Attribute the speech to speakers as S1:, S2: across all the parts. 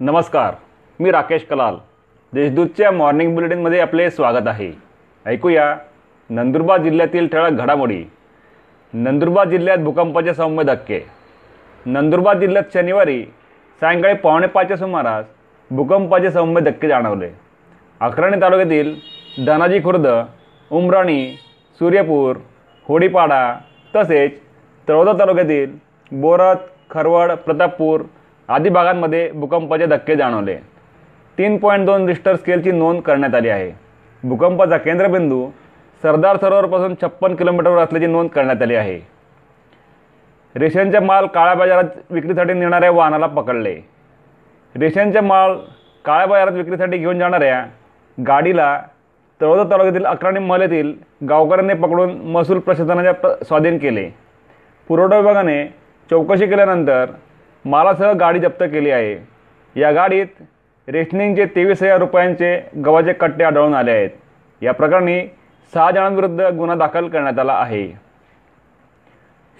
S1: नमस्कार मी राकेश कलाल. देशदूतच्या मॉर्निंग बुलेटिनमध्ये आपले स्वागत आहे. ऐकूया नंदुरबार जिल्ह्यातील ठळक घडामोडी. नंदुरबार जिल्ह्यात भूकंपाचे सौम्य धक्के. नंदुरबार जिल्ह्यात शनिवारी सायंकाळी पावणे पाचच्या सुमारास भूकंपाचे सौम्य धक्के जाणवले. अक्राणी तालुक्यातील धनाजी खुर्द उमराणी सूर्यपूर होडीपाडा तसेच तळोदा तालुक्यातील बोरत खरवड प्रतापपूर आदी भागांमध्ये भूकंपाचे धक्के जाणवले. तीन पॉईंट दोन रिस्टर स्केलची नोंद करण्यात आली आहे. भूकंपाचा केंद्रबिंदू सरदार सरोवरपासून छप्पन किलोमीटरवर असल्याची नोंद करण्यात आली आहे. रेशनचे माल काळ्या बाजारात विक्रीसाठी नेणाऱ्या वाहनाला पकडले. रेशनचे माल काळ्या बाजारात विक्रीसाठी घेऊन जाणाऱ्या गाडीला तळोदा तालुक्यातील अकराणी महल येथील गावकऱ्यांनी पकडून महसूल प्रशासनाच्या प- स्वाधीन केले. पुरवठा विभागाने चौकशी केल्यानंतर मालासह गाडी जप्त केली आहे. या गाडीत रेशनिंगचे तेवीस हजार रुपयांचे गव्हाचे कट्टे आढळून आले आहेत. या प्रकरणी सहा जणांविरुद्ध गुन्हा दाखल करण्यात आला आहे.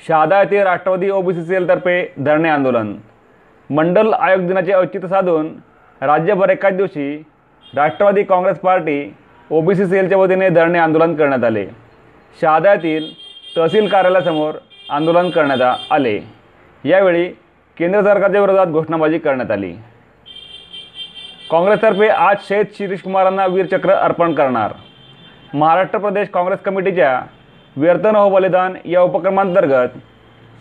S1: शहादा येथे राष्ट्रवादी ओबीसी सेलतर्फे धरणे आंदोलन. मंडल आयोग दिनाचे औचित्य साधून राज्यभर एकाच दिवशी राष्ट्रवादी काँग्रेस पार्टी ओबीसी सेलच्या वतीने धरणे आंदोलन करण्यात आले. शहादा येथील तहसील कार्यालयासमोर आंदोलन करण्यात आले. यावेळी केंद्र सरकारच्या विरोधात घोषणाबाजी करण्यात आली. काँग्रेसतर्फे आज शहीद शिरीष कुमारांना वीरचक्र अर्पण करणार. महाराष्ट्र प्रदेश काँग्रेस कमिटीच्या व्यर्थ हो बलिदान या उपक्रमांतर्गत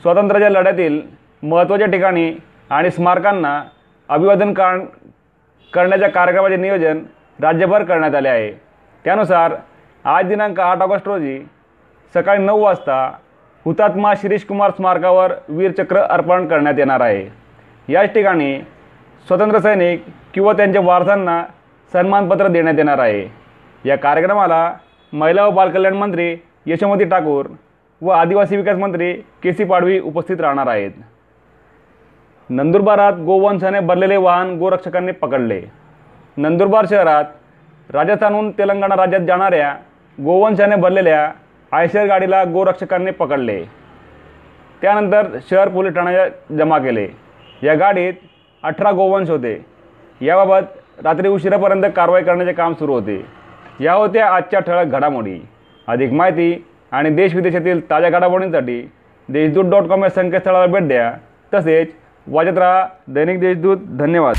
S1: स्वातंत्र्याच्या लढ्यातील महत्त्वाच्या ठिकाणी आणि स्मारकांना अभिवादन कर करण्याच्या कार्यक्रमाचे नियोजन राज्यभर करण्यात आले आहे. त्यानुसार आज दिनांक आठ ऑगस्ट रोजी सकाळी नऊ वाजता हुतात्मा शिरीष कुमार स्मारकावर वीरचक्र अर्पण करण्यात येणार आहे. याच ठिकाणी स्वतंत्र सैनिक किंवा त्यांच्या वारसांना सन्मानपत्र देण्यात येणार आहे. या कार्यक्रमाला महिला व बालकल्याण मंत्री यशोमती ठाकूर व आदिवासी विकास मंत्री के सी पाडवी उपस्थित राहणार आहेत. नंदुरबारात गोवंशाने भरलेले वाहन गोरक्षकांनी पकडले. नंदुरबार शहरात राजस्थानहून तेलंगणा राज्यात जाणाऱ्या गोवंशाने भरलेल्या आयशर गाडीला गोरक्षकांनी पकडले. त्यानंतर शहर पोलीस ठाण्यात जमा केले. या गाडीत अठरा गोवंश होते. याबाबत रात्री उशिरापर्यंत कारवाई करण्याचे काम सुरू होते. या होत्या आजच्या ठळक घडामोडी. अधिक माहिती आणि देशविदेशातील ताज्या घडामोडींसाठी देशदूत डॉट कॉम या संकेतस्थळाला भेट द्या. तसेच वाजत राहा दैनिक देशदूत. धन्यवाद.